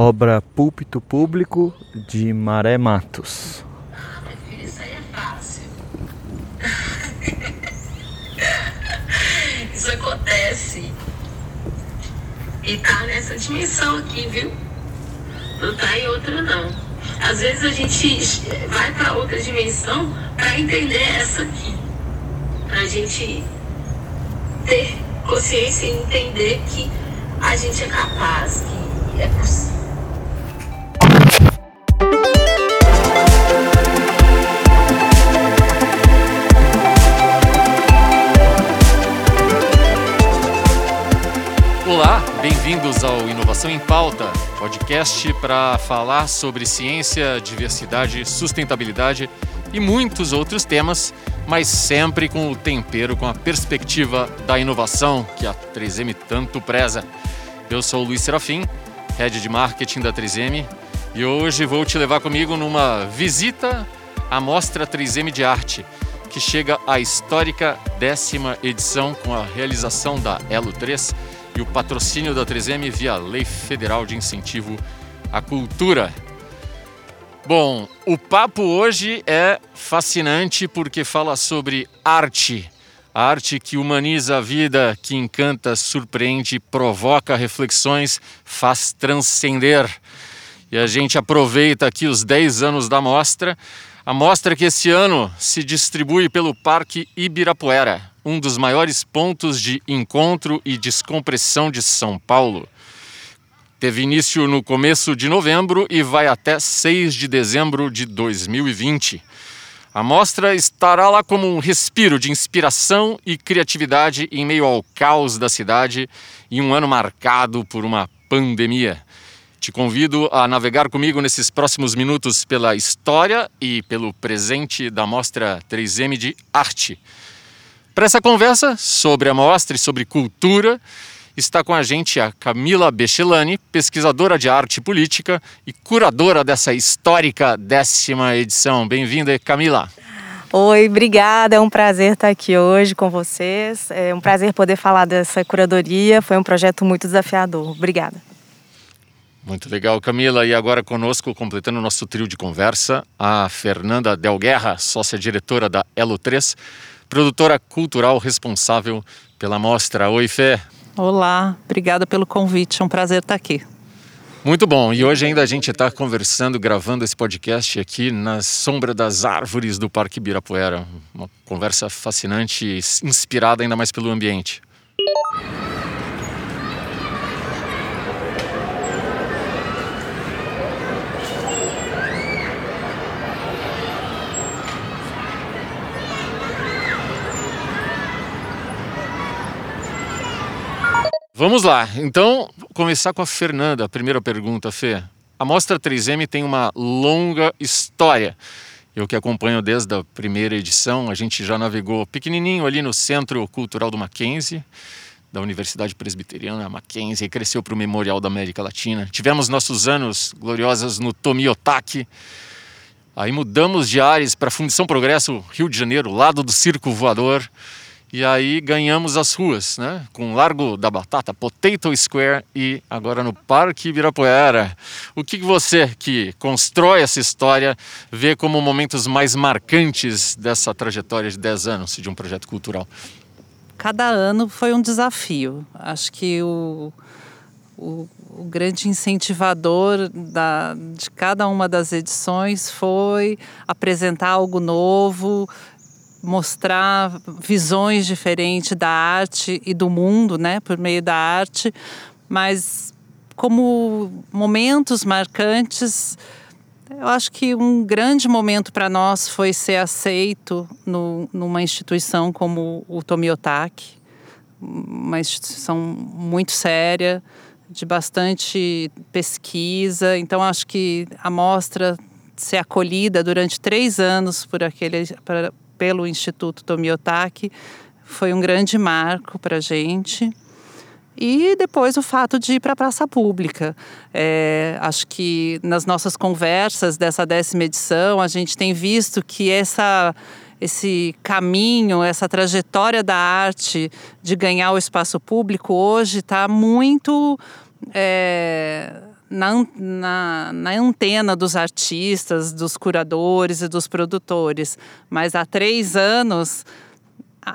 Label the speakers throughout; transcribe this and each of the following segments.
Speaker 1: obra Púlpito Público de Maré Matos.
Speaker 2: Ah, isso aí é fácil. isso acontece. E tá nessa dimensão aqui, viu? Não tá em outra, não. Às vezes a gente vai para outra dimensão para entender essa aqui. Pra gente ter consciência e entender que a gente é capaz, que é possível.
Speaker 3: Bem-vindos ao Inovação em Pauta, podcast para falar sobre ciência, diversidade, sustentabilidade e muitos outros temas, mas sempre com o tempero, com a perspectiva da inovação que a 3M tanto preza. Eu sou o Luiz Serafim, head de marketing da 3M, e hoje vou te levar comigo numa visita à Mostra 3M de Arte, que chega à histórica décima edição com a realização da Elo 3 e o patrocínio da 3M via Lei Federal de Incentivo à Cultura. Bom, o papo hoje é fascinante porque fala sobre arte. A arte que humaniza a vida, que encanta, surpreende, provoca reflexões, faz transcender. E a gente aproveita aqui os 10 anos da mostra. A mostra que esse ano se distribui pelo Parque Ibirapuera, um dos maiores pontos de encontro e descompressão de São Paulo. Teve início no começo de novembro e vai até 6 de dezembro de 2020. A mostra estará lá como um respiro de inspiração e criatividade em meio ao caos da cidade e um ano marcado por uma pandemia. Te convido a navegar comigo nesses próximos minutos pela história e pelo presente da Mostra 3M de Arte. Para essa conversa sobre a mostra e sobre cultura, está com a gente a Camila Bechelani, pesquisadora de arte política e curadora dessa histórica décima edição. Bem-vinda, Camila.
Speaker 4: Oi, obrigada. É um prazer estar aqui hoje com vocês. É um prazer poder falar dessa curadoria. Foi um projeto muito desafiador. Obrigada.
Speaker 3: Muito legal, Camila. E agora conosco, completando o nosso trio de conversa, a Fernanda Del Guerra, sócia-diretora da Elo 3, produtora cultural responsável pela mostra. Oi, Fê.
Speaker 5: Olá, obrigada pelo convite, é um prazer estar aqui.
Speaker 3: Muito bom, e hoje ainda a gente está conversando, gravando esse podcast aqui na sombra das árvores do Parque Ibirapuera. Uma conversa fascinante, inspirada ainda mais pelo ambiente. Vamos lá. Então, começar com a Fernanda. A primeira pergunta, Fê. A Mostra 3M tem uma longa história. Eu que acompanho desde a primeira edição, a gente já navegou pequenininho ali no Centro Cultural do Mackenzie, da Universidade Presbiteriana Mackenzie, e cresceu para o Memorial da América Latina. Tivemos nossos anos gloriosos no Tomiotaki. Aí mudamos de ares para a Fundição Progresso, Rio de Janeiro, lado do Circo Voador. E aí ganhamos as ruas, né? Com Largo da Batata, Potato Square e agora no Parque Ibirapuera. O que você que constrói essa história vê como momentos mais marcantes dessa trajetória de 10 anos de um projeto cultural?
Speaker 5: Cada ano foi um desafio. Acho que o, o, o grande incentivador da, de cada uma das edições foi apresentar algo novo, mostrar visões diferentes da arte e do mundo, né, por meio da arte, mas como momentos marcantes, eu acho que um grande momento para nós foi ser aceito no, numa instituição como o Tomiotaki, uma instituição muito séria, de bastante pesquisa. Então, acho que a mostra ser acolhida durante três anos por aquele, pelo Instituto Tomiotaki foi um grande marco para a gente. E depois o fato de ir para a praça pública. É, acho que nas nossas conversas dessa décima edição, a gente tem visto que essa, esse caminho, essa trajetória da arte de ganhar o espaço público hoje está muito é, na, na, na, antena dos artistas, dos curadores e dos produtores. Mas há três anos,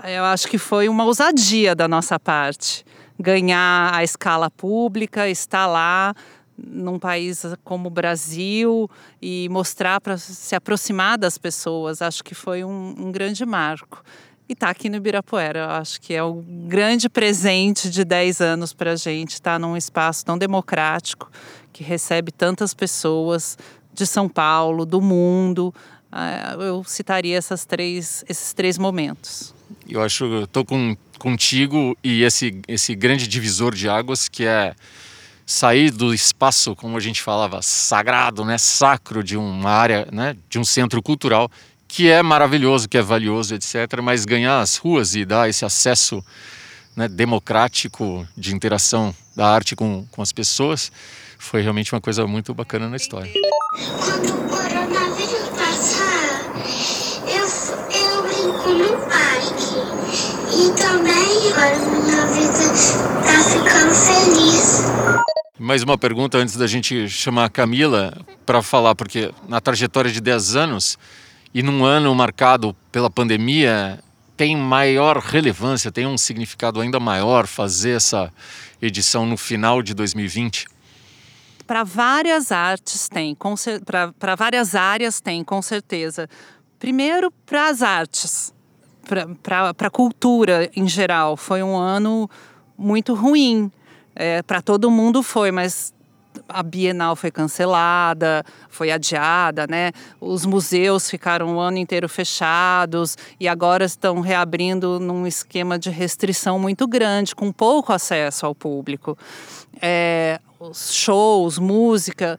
Speaker 5: eu acho que foi uma ousadia da nossa parte ganhar a escala pública, estar lá num país como o Brasil e mostrar para se aproximar das pessoas. Acho que foi um, um grande marco. E tá aqui no Ibirapuera, eu acho que é um grande presente de 10 anos para a gente estar tá num espaço tão democrático que recebe tantas pessoas de São Paulo, do mundo. Ah, eu citaria essas três, esses três momentos.
Speaker 3: Eu acho, eu tô com, contigo e esse esse grande divisor de águas que é sair do espaço, como a gente falava, sagrado, né, sacro de uma área, né, de um centro cultural que é maravilhoso, que é valioso, etc. Mas ganhar as ruas e dar esse acesso né, democrático de interação da arte com, com as pessoas foi realmente uma coisa muito bacana na história.
Speaker 2: Quando o coronavírus passar, eu, eu brinco no parque. E também agora minha vida tá ficando feliz.
Speaker 3: Mais uma pergunta antes da gente chamar a Camila para falar, porque na trajetória de 10 anos e num ano marcado pela pandemia, tem maior relevância, tem um significado ainda maior fazer essa edição no final de 2020?
Speaker 5: Para várias artes tem, para várias áreas tem, com certeza. Primeiro, para as artes, para a cultura em geral. Foi um ano muito ruim é, para todo mundo foi, mas a Bienal foi cancelada, foi adiada, né? Os museus ficaram o ano inteiro fechados e agora estão reabrindo num esquema de restrição muito grande, com pouco acesso ao público. É, os shows, música,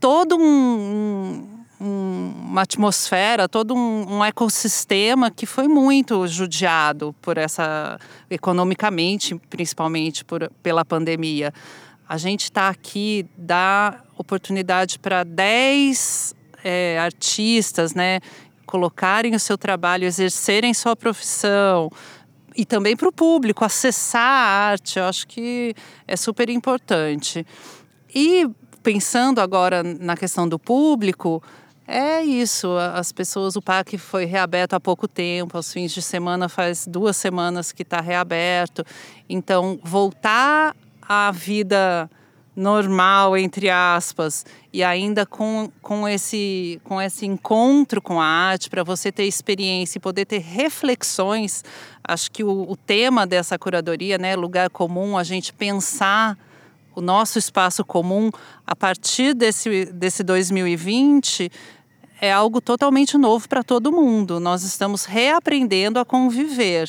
Speaker 5: todo um, um, uma atmosfera, todo um, um, ecossistema que foi muito judiado por essa, economicamente, principalmente por, pela pandemia. A gente está aqui, dá oportunidade para 10 é, artistas, né, colocarem o seu trabalho, exercerem sua profissão, e também para o público acessar a arte, eu acho que é super importante. E pensando agora na questão do público, é isso, as pessoas, o parque foi reaberto há pouco tempo, aos fins de semana faz duas semanas que está reaberto. Então, voltar à vida normal, entre aspas, e ainda com, com, esse, com esse encontro com a arte, para você ter experiência e poder ter reflexões, acho que o, o tema dessa curadoria, né, lugar comum, a gente pensar o nosso espaço comum a partir desse, desse 2020 é algo totalmente novo para todo mundo. Nós estamos reaprendendo a conviver.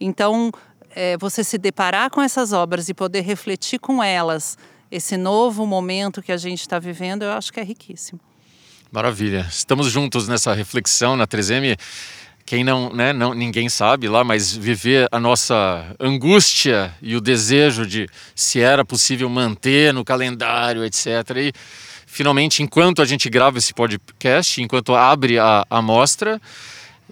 Speaker 5: Então, é, você se deparar com essas obras e poder refletir com elas esse novo momento que a gente está vivendo, eu acho que é riquíssimo.
Speaker 3: Maravilha. Estamos juntos nessa reflexão na 3M. Quem não, né, não, ninguém sabe lá, mas viver a nossa angústia e o desejo de se era possível manter no calendário, etc. E finalmente, enquanto a gente grava esse podcast, enquanto abre a amostra,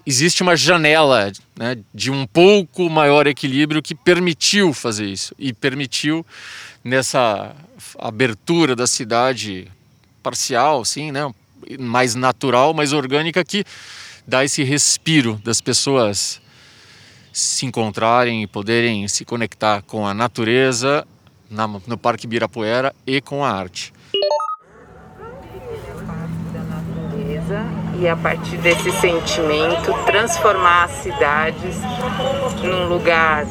Speaker 3: existe uma janela né, de um pouco maior equilíbrio que permitiu fazer isso e permitiu nessa abertura da cidade parcial, sim, né, mais natural, mais orgânica que dá esse respiro das pessoas se encontrarem e poderem se conectar com a natureza na, no Parque Birapuera e com a arte.
Speaker 6: E a partir desse sentimento transformar as cidades num lugar.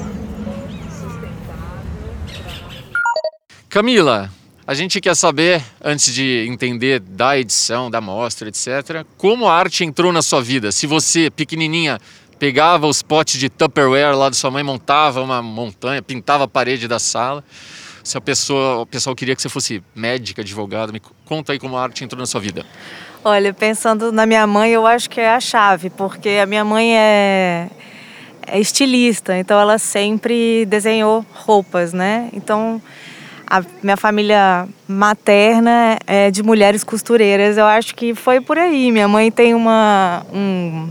Speaker 3: Camila, a gente quer saber, antes de entender da edição, da mostra, etc., como a arte entrou na sua vida. Se você, pequenininha, pegava os potes de Tupperware lá da sua mãe, montava uma montanha, pintava a parede da sala. Se a pessoa, o pessoal queria que você fosse médica, advogada, me conta aí como a arte entrou na sua vida.
Speaker 4: Olha, pensando na minha mãe, eu acho que é a chave, porque a minha mãe é, é estilista, então ela sempre desenhou roupas, né? Então a minha família materna é de mulheres costureiras. Eu acho que foi por aí. Minha mãe tem uma, um,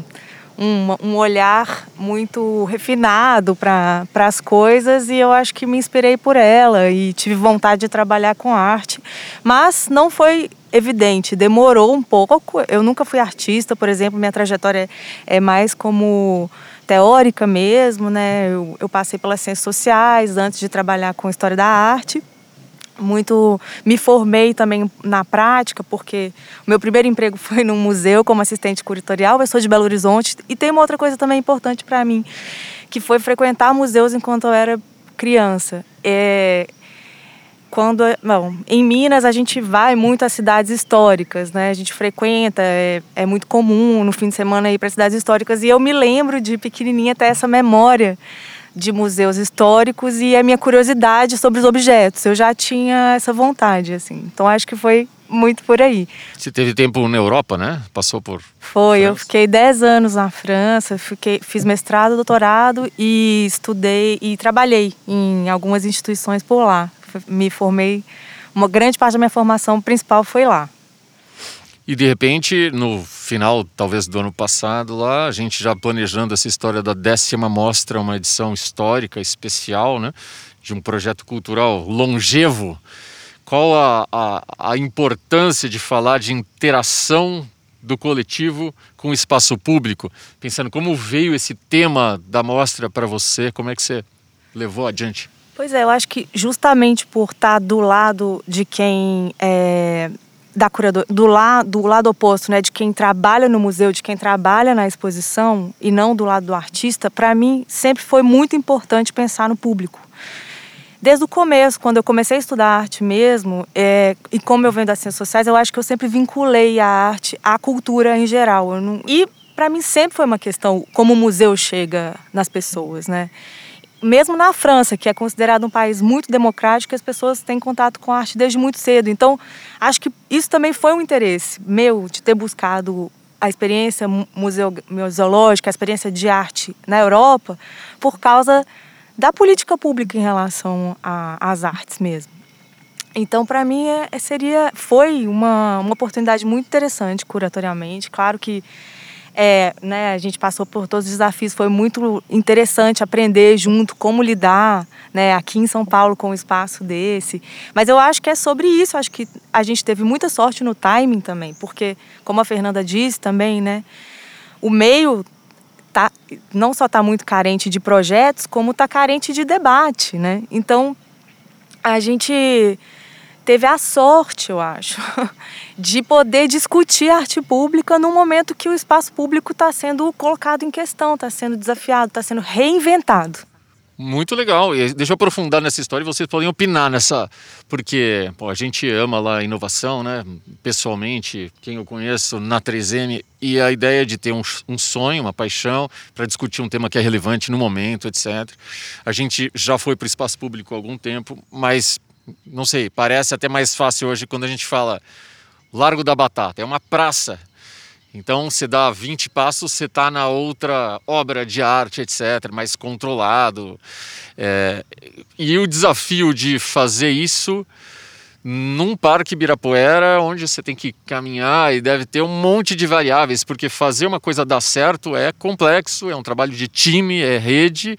Speaker 4: um, um olhar muito refinado para as coisas e eu acho que me inspirei por ela e tive vontade de trabalhar com arte. Mas não foi evidente, demorou um pouco. Eu nunca fui artista, por exemplo, minha trajetória é mais como teórica mesmo, né? Eu, eu passei pelas ciências sociais antes de trabalhar com história da arte muito me formei também na prática porque o meu primeiro emprego foi num museu como assistente curatorial eu sou de Belo Horizonte e tem uma outra coisa também importante para mim que foi frequentar museus enquanto eu era criança é, quando não, em Minas a gente vai muito às cidades históricas né a gente frequenta é, é muito comum no fim de semana ir para cidades históricas e eu me lembro de pequenininha ter essa memória de museus históricos e a minha curiosidade sobre os objetos. Eu já tinha essa vontade, assim. Então acho que foi muito por aí.
Speaker 3: Você teve tempo na Europa, né? Passou por.
Speaker 4: Foi,
Speaker 3: França.
Speaker 4: eu fiquei 10 anos na França, fiquei, fiz mestrado, doutorado e estudei e trabalhei em algumas instituições por lá. Me formei, uma grande parte da minha formação principal foi lá.
Speaker 3: E de repente, no final, talvez do ano passado, lá, a gente já planejando essa história da décima mostra, uma edição histórica especial, né, de um projeto cultural longevo. Qual a, a, a importância de falar de interação do coletivo com o espaço público? Pensando como veio esse tema da mostra para você, como é que você levou adiante?
Speaker 4: Pois é, eu acho que justamente por estar do lado de quem é, da curador, do, la, do lado oposto, né, de quem trabalha no museu, de quem trabalha na exposição e não do lado do artista, para mim sempre foi muito importante pensar no público. Desde o começo, quando eu comecei a estudar arte mesmo, é, e como eu venho das ciências sociais, eu acho que eu sempre vinculei a arte à cultura em geral. Não, e para mim sempre foi uma questão como o museu chega nas pessoas, né? Mesmo na França, que é considerado um país muito democrático, as pessoas têm contato com a arte desde muito cedo. Então, acho que isso também foi um interesse meu de ter buscado a experiência museu, museológica, a experiência de arte na Europa, por causa da política pública em relação às artes mesmo. Então, para mim, é, seria, foi uma, uma oportunidade muito interessante curatorialmente. Claro que é, né, a gente passou por todos os desafios, foi muito interessante aprender junto como lidar, né, aqui em São Paulo com um espaço desse. Mas eu acho que é sobre isso, acho que a gente teve muita sorte no timing também, porque como a Fernanda disse também, né, o meio tá não só está muito carente de projetos, como está carente de debate, né? Então a gente teve a sorte, eu acho, de poder discutir arte pública no momento que o espaço público está sendo colocado em questão, está sendo desafiado, está sendo reinventado.
Speaker 3: Muito legal. E deixa eu aprofundar nessa história e vocês podem opinar nessa. Porque pô, a gente ama lá a inovação, né? Pessoalmente, quem eu conheço na 3M, e a ideia de ter um, um sonho, uma paixão, para discutir um tema que é relevante no momento, etc. A gente já foi para o espaço público há algum tempo, mas não sei, parece até mais fácil hoje quando a gente fala Largo da Batata, é uma praça. Então você dá 20 passos, você está na outra obra de arte, etc., mais controlado. É, e o desafio de fazer isso num parque Ibirapuera, onde você tem que caminhar e deve ter um monte de variáveis, porque fazer uma coisa dar certo é complexo, é um trabalho de time, é rede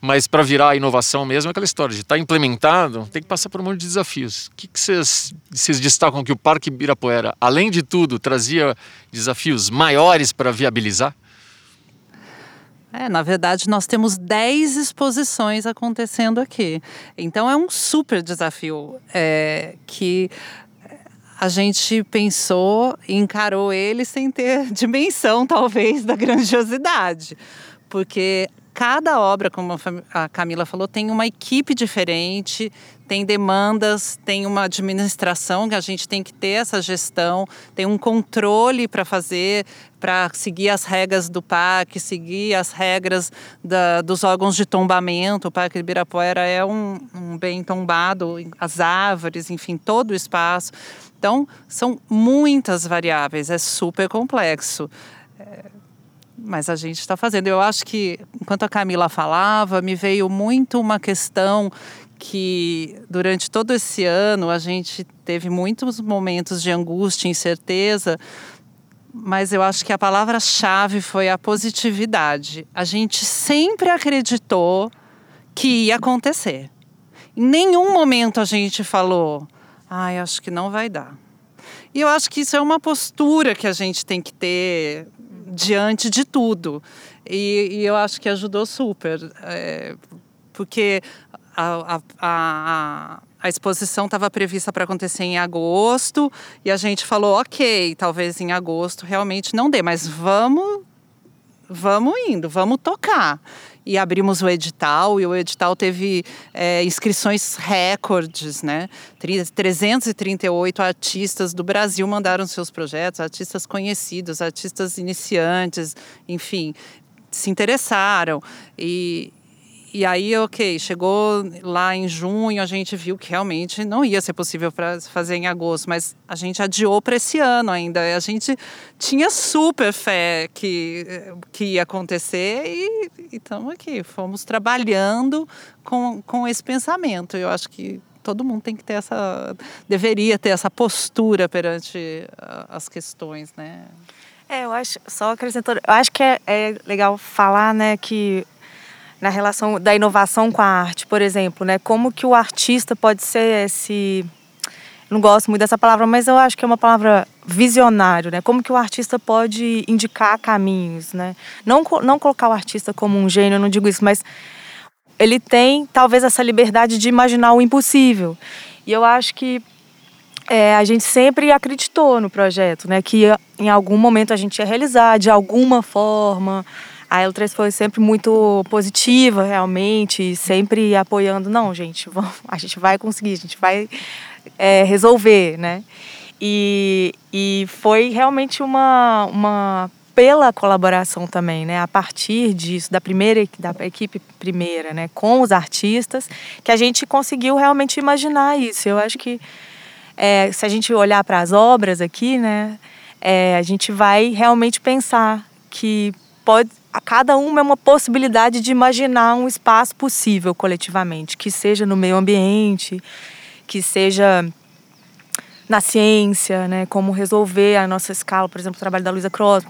Speaker 3: mas para virar a inovação mesmo, é aquela história de estar tá implementado, tem que passar por um monte de desafios. O que, vocês destacam que o Parque Ibirapuera, além de tudo, trazia desafios maiores para viabilizar?
Speaker 5: É, na verdade, nós temos 10 exposições acontecendo aqui. Então, é um super desafio é, que a gente pensou e encarou ele sem ter dimensão, talvez, da grandiosidade. Porque cada obra, como a Camila falou, tem uma equipe diferente, tem demandas, tem uma administração que a gente tem que ter essa gestão, tem um controle para fazer, para seguir as regras do parque, seguir as regras da, dos órgãos de tombamento. O Parque Ibirapuera é um, um bem tombado, as árvores, enfim, todo o espaço. Então, são muitas variáveis, é super complexo. É, mas a gente está fazendo. Eu acho que, enquanto a Camila falava, me veio muito uma questão que durante todo esse ano a gente teve muitos momentos de angústia, incerteza, mas eu acho que a palavra-chave foi a positividade. A gente sempre acreditou que ia acontecer. Em nenhum momento a gente falou, ai, acho que não vai dar. E eu acho que isso é uma postura que a gente tem que ter diante de tudo. E, e eu acho que ajudou super. É, porque a, a, a, a exposição estava prevista para acontecer em agosto e a gente falou, ok, talvez em agosto realmente não dê, mas vamos, vamos indo, vamos tocar e abrimos o edital, e o edital teve é, inscrições recordes, né? 338 artistas do Brasil mandaram seus projetos, artistas conhecidos, artistas iniciantes, enfim, se interessaram. E, e aí, ok, chegou lá em junho, a gente viu que realmente não ia ser possível para fazer em agosto, mas a gente adiou para esse ano ainda. A gente tinha super fé que, que ia acontecer e estamos aqui, fomos trabalhando com, com esse pensamento. Eu acho que todo mundo tem que ter essa, deveria ter essa postura perante as questões, né?
Speaker 4: É, eu acho, só acrescentando, eu acho que é, é legal falar, né, que na relação da inovação com a arte, por exemplo, né? Como que o artista pode ser esse não gosto muito dessa palavra, mas eu acho que é uma palavra visionário, né? Como que o artista pode indicar caminhos, né? Não, não colocar o artista como um gênio, eu não digo isso, mas ele tem talvez essa liberdade de imaginar o impossível. E eu acho que é, a gente sempre acreditou no projeto, né? Que em algum momento a gente ia realizar de alguma forma. A L3 foi sempre muito positiva, realmente, sempre apoiando. Não, gente, a gente vai conseguir, a gente vai é, resolver, né? E, e foi realmente uma, uma pela colaboração também, né? A partir disso, da primeira da equipe primeira, né, com os artistas, que a gente conseguiu realmente imaginar isso. Eu acho que é, se a gente olhar para as obras aqui, né, é, a gente vai realmente pensar que pode cada uma é uma possibilidade de imaginar um espaço possível coletivamente, que seja no meio ambiente, que seja na ciência, né, como resolver a nossa escala, por exemplo, o trabalho da Luísa Cross,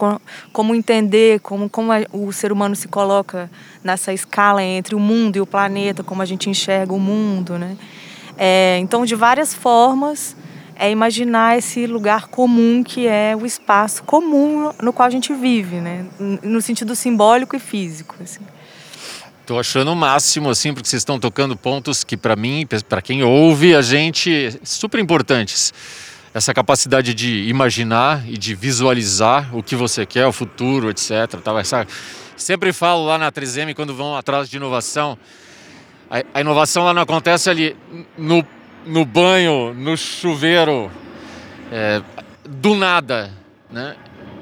Speaker 4: como, entender como, como o ser humano se coloca nessa escala entre o mundo e o planeta, como a gente enxerga o mundo, né? É, então, de várias formas, é imaginar esse lugar comum que é o espaço comum no qual a gente vive, né? No sentido simbólico e físico. Assim.
Speaker 3: Tô achando o máximo, assim, porque vocês estão tocando pontos que, para mim, para quem ouve a gente, super importantes. Essa capacidade de imaginar e de visualizar o que você quer, o futuro, etc. Tal. Essa... Sempre falo lá na 3M, quando vão atrás de inovação, a, a inovação lá não acontece ali no no banho, no chuveiro, é, do nada, né?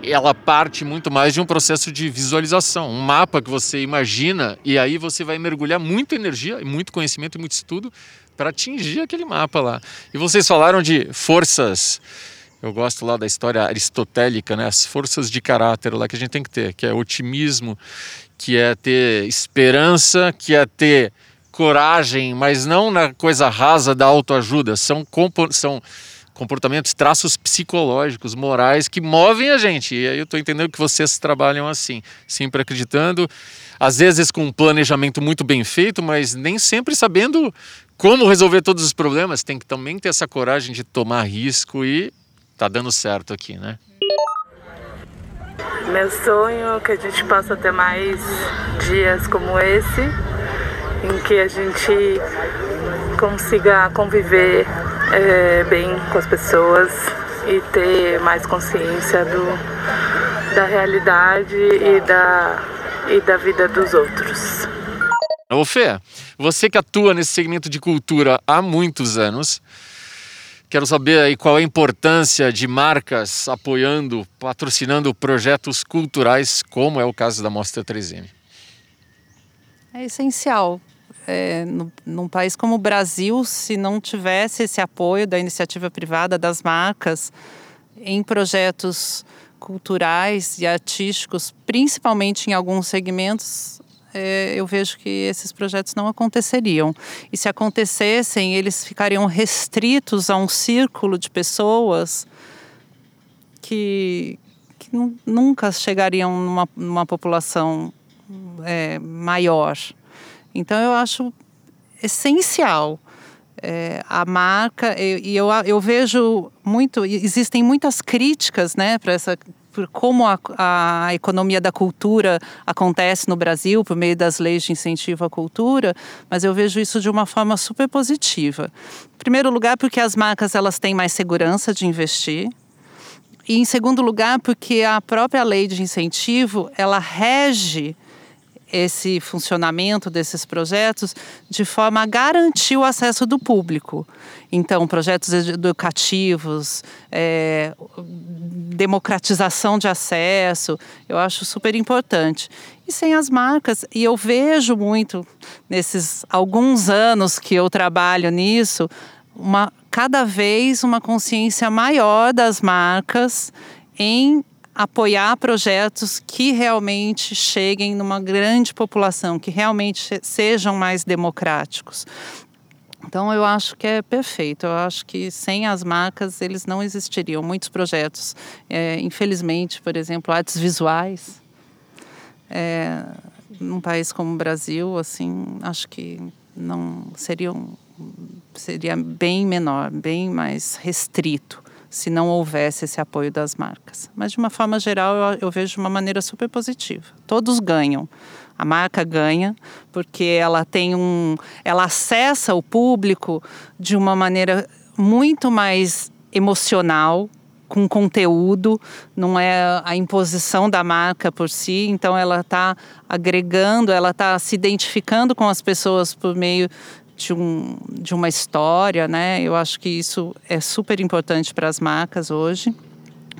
Speaker 3: Ela parte muito mais de um processo de visualização, um mapa que você imagina e aí você vai mergulhar muita energia, muito conhecimento e muito estudo para atingir aquele mapa lá. E vocês falaram de forças, eu gosto lá da história aristotélica, né? As forças de caráter lá que a gente tem que ter, que é otimismo, que é ter esperança, que é ter coragem, mas não na coisa rasa da autoajuda. São, são comportamentos, traços psicológicos, morais que movem a gente. E aí eu estou entendendo que vocês trabalham assim, sempre acreditando, às vezes com um planejamento muito bem feito, mas nem sempre sabendo como resolver todos os problemas. Tem que também ter essa coragem de tomar risco e tá dando certo aqui, né?
Speaker 6: Meu sonho é que a gente possa ter mais dias como esse em que a gente consiga conviver é, bem com as pessoas e ter mais consciência do, da realidade e da, e da vida dos outros.
Speaker 3: Ô Fê, você que atua nesse segmento de cultura há muitos anos, quero saber aí qual é a importância de marcas apoiando, patrocinando projetos culturais, como é o caso da Mostra 3M.
Speaker 5: É essencial. É, no, num país como o Brasil, se não tivesse esse apoio da iniciativa privada, das marcas, em projetos culturais e artísticos, principalmente em alguns segmentos, é, eu vejo que esses projetos não aconteceriam. E se acontecessem, eles ficariam restritos a um círculo de pessoas que, que nunca chegariam numa, numa população é, maior. Então eu acho essencial é, a marca e eu, eu, vejo muito existem muitas críticas né para essa por como a, a economia da cultura acontece no Brasil por meio das leis de incentivo à cultura, mas eu vejo isso de uma forma super positiva. Em primeiro lugar, porque as marcas elas têm mais segurança de investir. E em segundo lugar, porque a própria lei de incentivo, ela rege esse funcionamento desses projetos de forma a garantir o acesso do público. Então, projetos educativos, é, democratização de acesso, eu acho super importante. E sem as marcas, e eu vejo muito nesses alguns anos que eu trabalho nisso, uma, cada vez uma consciência maior das marcas em apoiar projetos que realmente cheguem numa grande população, que realmente sejam mais democráticos. Então eu acho que é perfeito. Eu acho que sem as marcas eles não existiriam. Muitos projetos, é, infelizmente, por exemplo, artes visuais, é, num país como o Brasil, assim, acho que não seriam seria bem menor, bem mais restrito se não houvesse esse apoio das marcas. Mas de uma forma geral, eu, eu vejo de uma maneira super positiva. Todos ganham. A marca ganha porque ela tem um, ela acessa o público de uma maneira muito mais emocional, com conteúdo, não é a imposição da marca por si, então ela está agregando, ela está se identificando com as pessoas por meio de, um, de uma história, né? Eu acho que isso é super importante para as marcas hoje.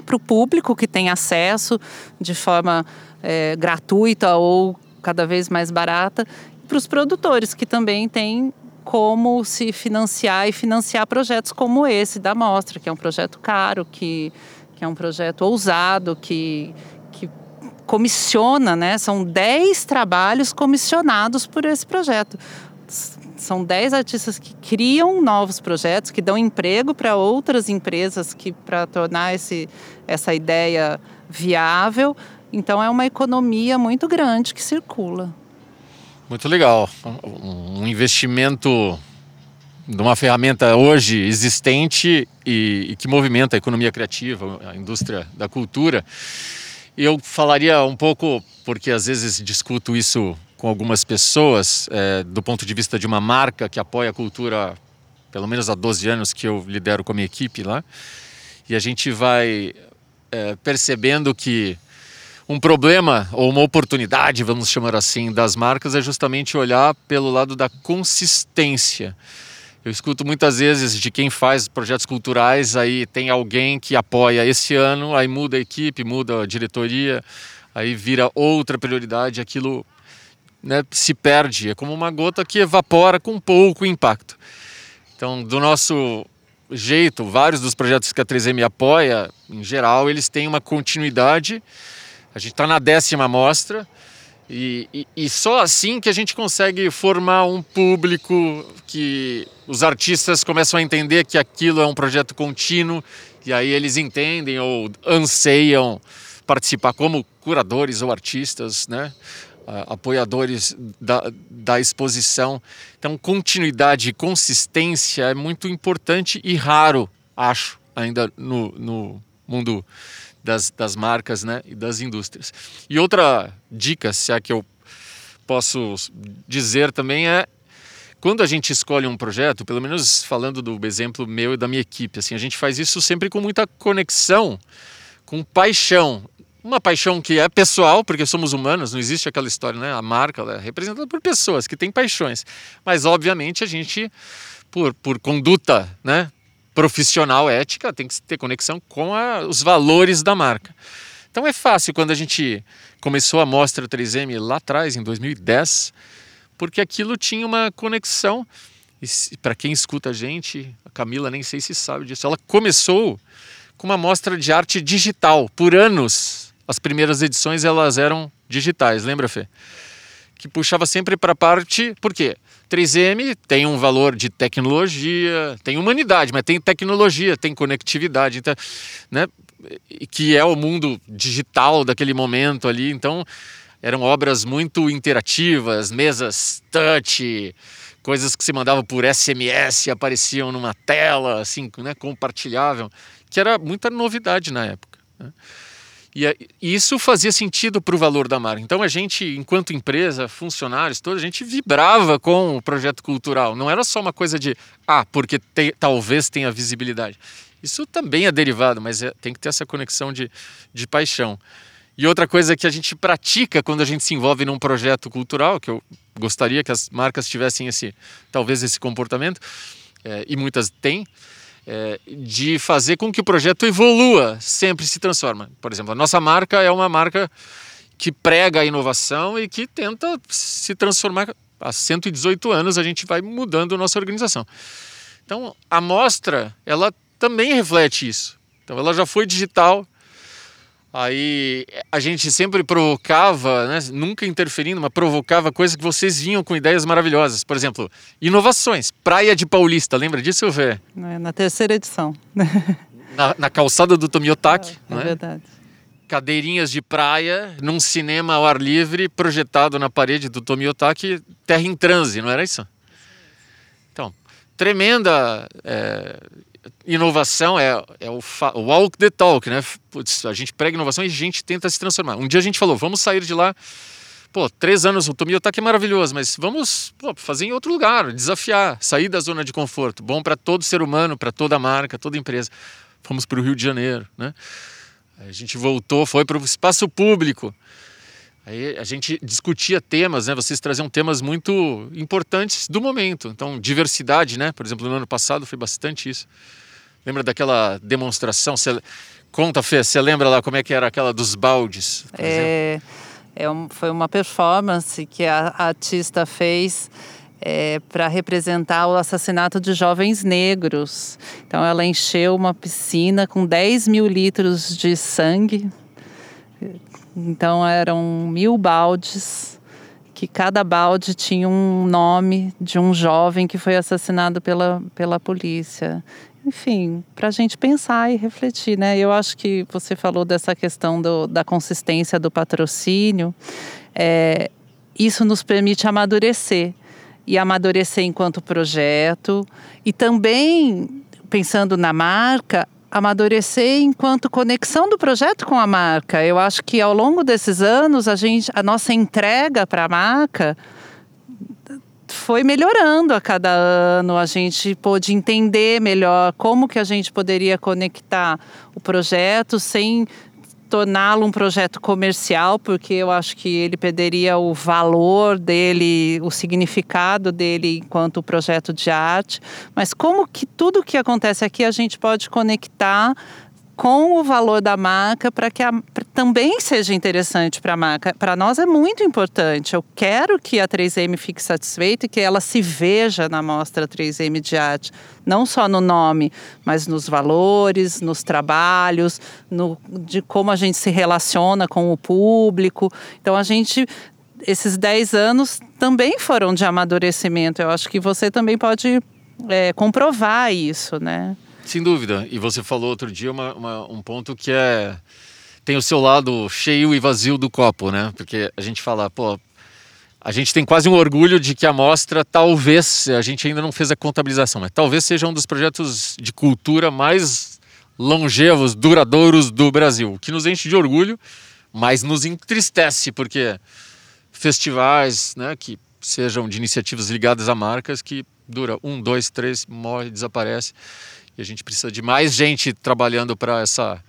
Speaker 5: Para o público que tem acesso de forma é, gratuita ou cada vez mais barata, para os produtores que também têm como se financiar e financiar projetos como esse da Mostra, que é um projeto caro, que, que é um projeto ousado, que, que comissiona, né? São 10 trabalhos comissionados por esse projeto são 10 artistas que criam novos projetos, que dão emprego para outras empresas que para tornar esse, essa ideia viável. Então é uma economia muito grande que circula.
Speaker 3: Muito legal. Um investimento de uma ferramenta hoje existente e, e, que movimenta a economia criativa, a indústria da cultura. Eu falaria um pouco, porque às vezes discuto isso com algumas pessoas, é, do ponto de vista de uma marca que apoia a cultura, pelo menos há 12 anos que eu lidero com a minha equipe lá, e a gente vai é, percebendo que um problema ou uma oportunidade, vamos chamar assim, das marcas é justamente olhar pelo lado da consistência. Eu escuto muitas vezes de quem faz projetos culturais, aí tem alguém que apoia esse ano, aí muda a equipe, muda a diretoria, aí vira outra prioridade, aquilo né, se perde, é como uma gota que evapora com pouco impacto. Então, do nosso jeito, vários dos projetos que a 3M apoia, em geral, eles têm uma continuidade. A gente está na décima amostra e, e, e, só assim que a gente consegue formar um público que os artistas começam a entender que aquilo é um projeto contínuo e aí eles entendem ou anseiam participar como curadores ou artistas, né? Apoiadores da, da exposição. Então, continuidade e consistência é muito importante e raro, acho, ainda no, no mundo das, das marcas né, e das indústrias. E outra dica, se é que eu posso dizer também, é quando a gente escolhe um projeto, pelo menos falando do exemplo meu e da minha equipe, assim, a gente faz isso sempre com muita conexão, com paixão uma paixão que é pessoal, porque somos humanos, não existe aquela história, né? A marca é representada por pessoas que têm paixões. Mas, obviamente, a gente, por, por conduta né, profissional, ética, tem que ter conexão com a, os valores da marca. Então é fácil quando a gente começou a Mostra 3M lá atrás, em 2010, porque aquilo tinha uma conexão. E para quem escuta a gente, a Camila nem sei se sabe disso, ela começou com uma mostra de arte digital por anos as primeiras edições elas eram digitais, lembra, Fê? Que puxava sempre para a parte. Por quê? 3M tem um valor de tecnologia, tem humanidade, mas tem tecnologia, tem conectividade. Então, né? que é o mundo digital daquele momento ali. Então, eram obras muito interativas, mesas touch, coisas que se mandavam por SMS apareciam numa tela, assim, né, compartilhável, que era muita novidade na época. Né? E isso fazia sentido para o valor da marca. Então a gente, enquanto empresa, funcionários, todos, a gente vibrava com o projeto cultural. Não era só uma coisa de, ah, porque te, talvez tenha visibilidade. Isso também é derivado, mas é, tem que ter essa conexão de, de paixão. E outra coisa que a gente pratica quando a gente se envolve num projeto cultural, que eu gostaria que as marcas tivessem esse, talvez esse comportamento, é, e muitas têm, é, de fazer com que o projeto evolua, sempre se transforma. Por exemplo, a nossa marca é uma marca que prega a inovação e que tenta se transformar. Há 118 anos a gente vai mudando a nossa organização. Então, a mostra, ela também reflete isso. Então, ela já foi digital, Aí a gente sempre provocava, né, nunca interferindo, mas provocava coisas que vocês vinham com ideias maravilhosas. Por exemplo, inovações. Praia de Paulista, lembra disso, Vê?
Speaker 5: É, na terceira edição.
Speaker 3: Na, na calçada do Tomiotaki.
Speaker 5: É, é, é verdade.
Speaker 3: Cadeirinhas de praia num cinema ao ar livre projetado na parede do Tomiotaki, terra em transe, não era isso? Então, tremenda é, inovação é, é o, walk the talk, né? Putz, a gente prega inovação e a gente tenta se transformar. Um dia a gente falou, vamos sair de lá. Pô, três anos o Tomiotaki é maravilhoso, mas vamos pô, fazer em outro lugar, desafiar, sair da zona de conforto. Bom para todo ser humano, para toda marca, toda empresa. Fomos para o Rio de Janeiro, né? A gente voltou, foi para o espaço público. Aí a gente discutia temas, né? Vocês traziam temas muito importantes do momento. Então, diversidade, né? Por exemplo, no ano passado foi bastante isso. Lembra daquela demonstração? Cê... Conta, Fê, você lembra lá como é que era aquela dos baldes?
Speaker 5: É, é um, foi uma performance que a, a artista fez é, para representar o assassinato de jovens negros. Então, ela encheu uma piscina com 10 mil litros de sangue então eram mil baldes, que cada balde tinha um nome de um jovem que foi assassinado pela, pela polícia. Enfim, para a gente pensar e refletir, né? Eu acho que você falou dessa questão do, da consistência do patrocínio. É, isso nos permite amadurecer e amadurecer enquanto projeto e também pensando na marca amadurecer enquanto conexão do projeto com a marca. Eu acho que ao longo desses anos a gente, a nossa entrega para a marca foi melhorando a cada ano. A gente pôde entender melhor como que a gente poderia conectar o projeto sem torná-lo um projeto comercial, porque eu acho que ele perderia o valor dele, o significado dele enquanto projeto de arte. Mas como que tudo que acontece aqui a gente pode conectar com o valor da marca para que a, também seja interessante para a marca. Para nós é muito importante. Eu quero que a 3M fique satisfeita e que ela se veja na mostra 3M de arte, não só no nome, mas nos valores, nos trabalhos, no, de como a gente se relaciona com o público. Então a gente esses 10 anos também foram de amadurecimento. Eu acho que você também pode é, comprovar isso, né?
Speaker 3: Sem dúvida. E você falou outro dia uma, uma, um ponto que é tem o seu lado cheio e vazio do copo, né? Porque a gente fala, pô, a gente tem quase um orgulho de que a mostra talvez, a gente ainda não fez a contabilização, mas talvez seja um dos projetos de cultura mais longevos, duradouros do Brasil, que nos enche de orgulho, mas nos entristece, porque festivais, né, que sejam de iniciativas ligadas a marcas que dura um, dois, três, morre, desaparece. E a gente precisa de mais gente trabalhando para essa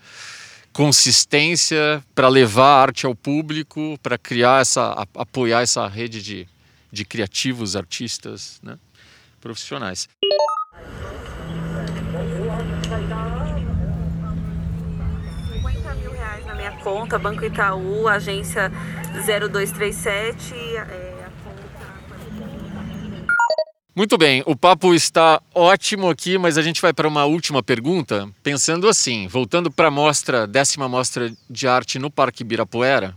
Speaker 3: consistência, para levar a arte ao público, para criar essa, apoiar essa rede de, de criativos, artistas, né? profissionais.
Speaker 6: conta, Banco Itaú, agência 0237. É...
Speaker 3: Muito bem, o papo está ótimo aqui, mas a gente vai para uma última pergunta, pensando assim, voltando para a mostra, décima mostra de arte no Parque Ibirapuera.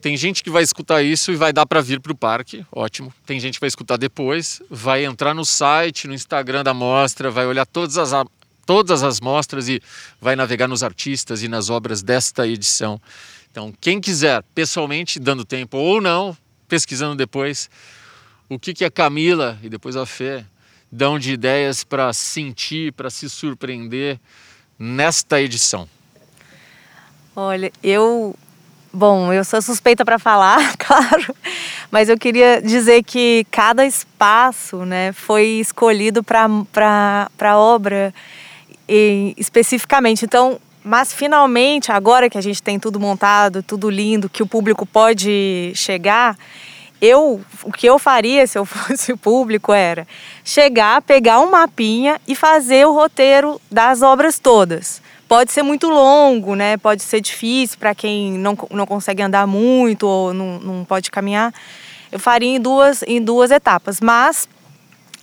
Speaker 3: Tem gente que vai escutar isso e vai dar para vir para o parque, ótimo. Tem gente que vai escutar depois, vai entrar no site, no Instagram da mostra, vai olhar todas as todas as mostras e vai navegar nos artistas e nas obras desta edição. Então, quem quiser, pessoalmente, dando tempo ou não, pesquisando depois, o que, que a Camila e depois a Fê dão de ideias para sentir, para se surpreender nesta edição?
Speaker 4: Olha, eu. Bom, eu sou suspeita para falar, claro, mas eu queria dizer que cada espaço né, foi escolhido para a obra e, especificamente. Então, mas finalmente, agora que a gente tem tudo montado, tudo lindo, que o público pode chegar, eu, o que eu faria se eu fosse público era chegar, pegar um mapinha e fazer o roteiro das obras todas. Pode ser muito longo, né? Pode ser difícil para quem não, não consegue andar muito ou não, não pode caminhar. Eu faria em duas, em duas etapas, mas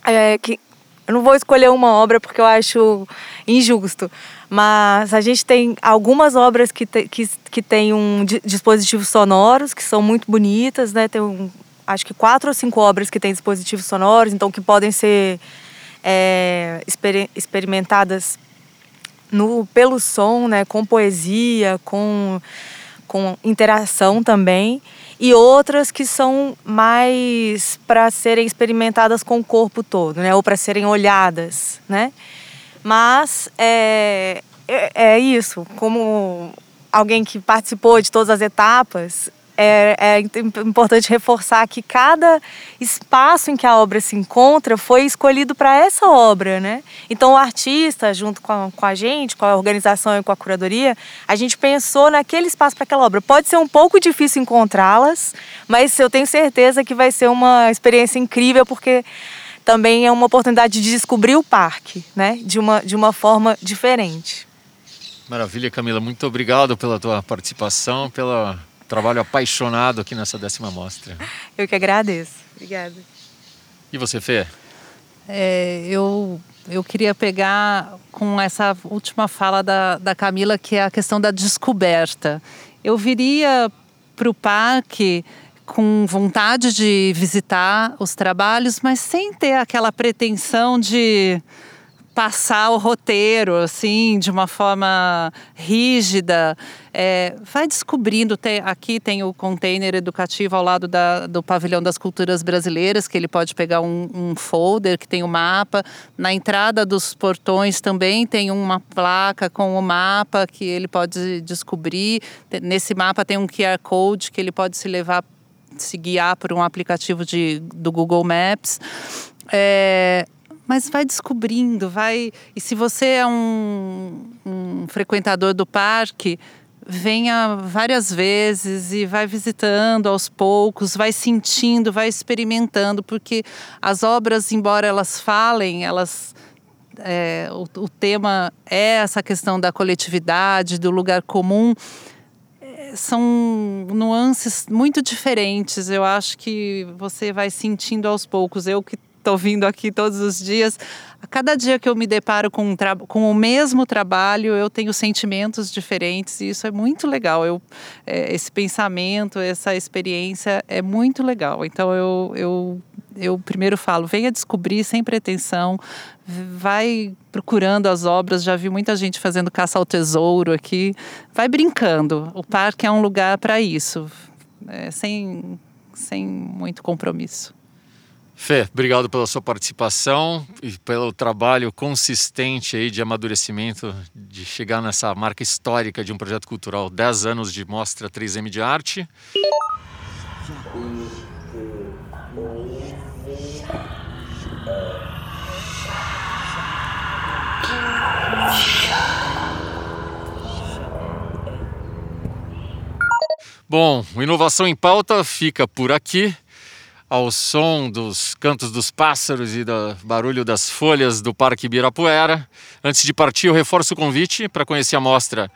Speaker 4: é, que, eu não vou escolher uma obra porque eu acho injusto, mas a gente tem algumas obras que, te, que, que tem um dispositivos sonoros que são muito bonitas, né? Tem um, acho que quatro ou cinco obras que têm dispositivos sonoros, então que podem ser é, exper experimentadas no, pelo som, né, com poesia, com, com interação também, e outras que são mais para serem experimentadas com o corpo todo, né, ou para serem olhadas, né? Mas é, é, é isso, como alguém que participou de todas as etapas, é, é, importante reforçar que cada espaço em que a obra se encontra foi escolhido para essa obra, né? Então o artista, junto com a, com a gente, com a organização e com a curadoria, a gente pensou naquele espaço para aquela obra. Pode ser um pouco difícil encontrá-las, mas eu tenho certeza que vai ser uma experiência incrível porque também é uma oportunidade de descobrir o parque, né? De uma, de uma forma diferente.
Speaker 3: Maravilha, Camila. Muito obrigado pela tua participação, pela trabalho apaixonado aqui nessa décima mostra.
Speaker 4: Eu que agradeço. Obrigada.
Speaker 3: E você, Fê?
Speaker 5: É, eu, eu queria pegar com essa última fala da, da Camila, que é a questão da descoberta. Eu viria para o parque com vontade de visitar os trabalhos, mas sem ter aquela pretensão de passar o roteiro assim de uma forma rígida. É, vai descobrindo tem, aqui tem o container educativo ao lado da, do pavilhão das culturas brasileiras que ele pode pegar um, um, folder que tem o mapa. Na entrada dos portões também tem uma placa com o mapa que ele pode descobrir. Nesse mapa tem um QR code que ele pode se levar se guiar por um aplicativo de, do Google Maps. É, mas vai descobrindo, vai. E se você é um, um frequentador do parque, venha várias vezes e vai visitando aos poucos, vai sentindo, vai experimentando, porque as obras, embora elas falem, elas é, o, o, tema é essa questão da coletividade, do lugar comum, é, são nuances muito diferentes. Eu acho que você vai sentindo aos poucos. Eu que estou vindo aqui todos os dias. A cada dia que eu me deparo com, um com o mesmo trabalho, eu tenho sentimentos diferentes e isso é muito legal. Eu, é, esse pensamento, essa experiência é muito legal. Então eu, eu, eu primeiro falo, venha descobrir sem pretensão, vai procurando as obras. Já vi muita gente fazendo caça ao tesouro aqui. Vai brincando. O parque é um lugar para isso, é, sem, sem muito compromisso.
Speaker 3: Fê, obrigado pela sua participação e pelo trabalho consistente aí de amadurecimento, de chegar nessa marca histórica de um projeto cultural, 10 anos de mostra 3M de arte. Bom, Inovação em Pauta fica por aqui ao som dos cantos dos pássaros e do barulho das folhas do Parque Ibirapuera. Antes de partir, eu reforço o convite para conhecer a mostra.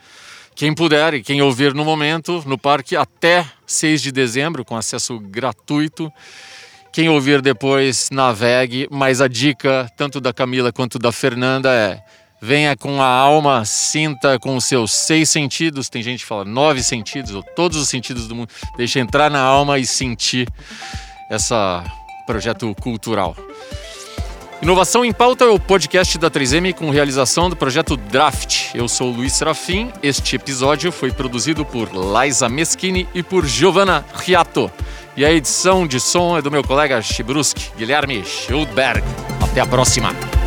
Speaker 3: Quem puder e quem ouvir no momento, no parque até 6 de dezembro, com acesso gratuito. Quem ouvir depois, navegue. Mas a dica, tanto da Camila quanto da Fernanda, é venha com a alma, sinta com os seus seis sentidos. Tem gente que fala nove sentidos, ou todos os sentidos do mundo. Deixa entrar na alma e sentir esse projeto cultural. Inovação em Pauta é o podcast da 3M com realização do projeto Draft. Eu sou Luiz Serafim. Este episódio foi produzido por Liza Meschini e por Giovanna Riato. E a edição de som é do meu colega Chibruski, Guilherme Schildberg. Até a próxima!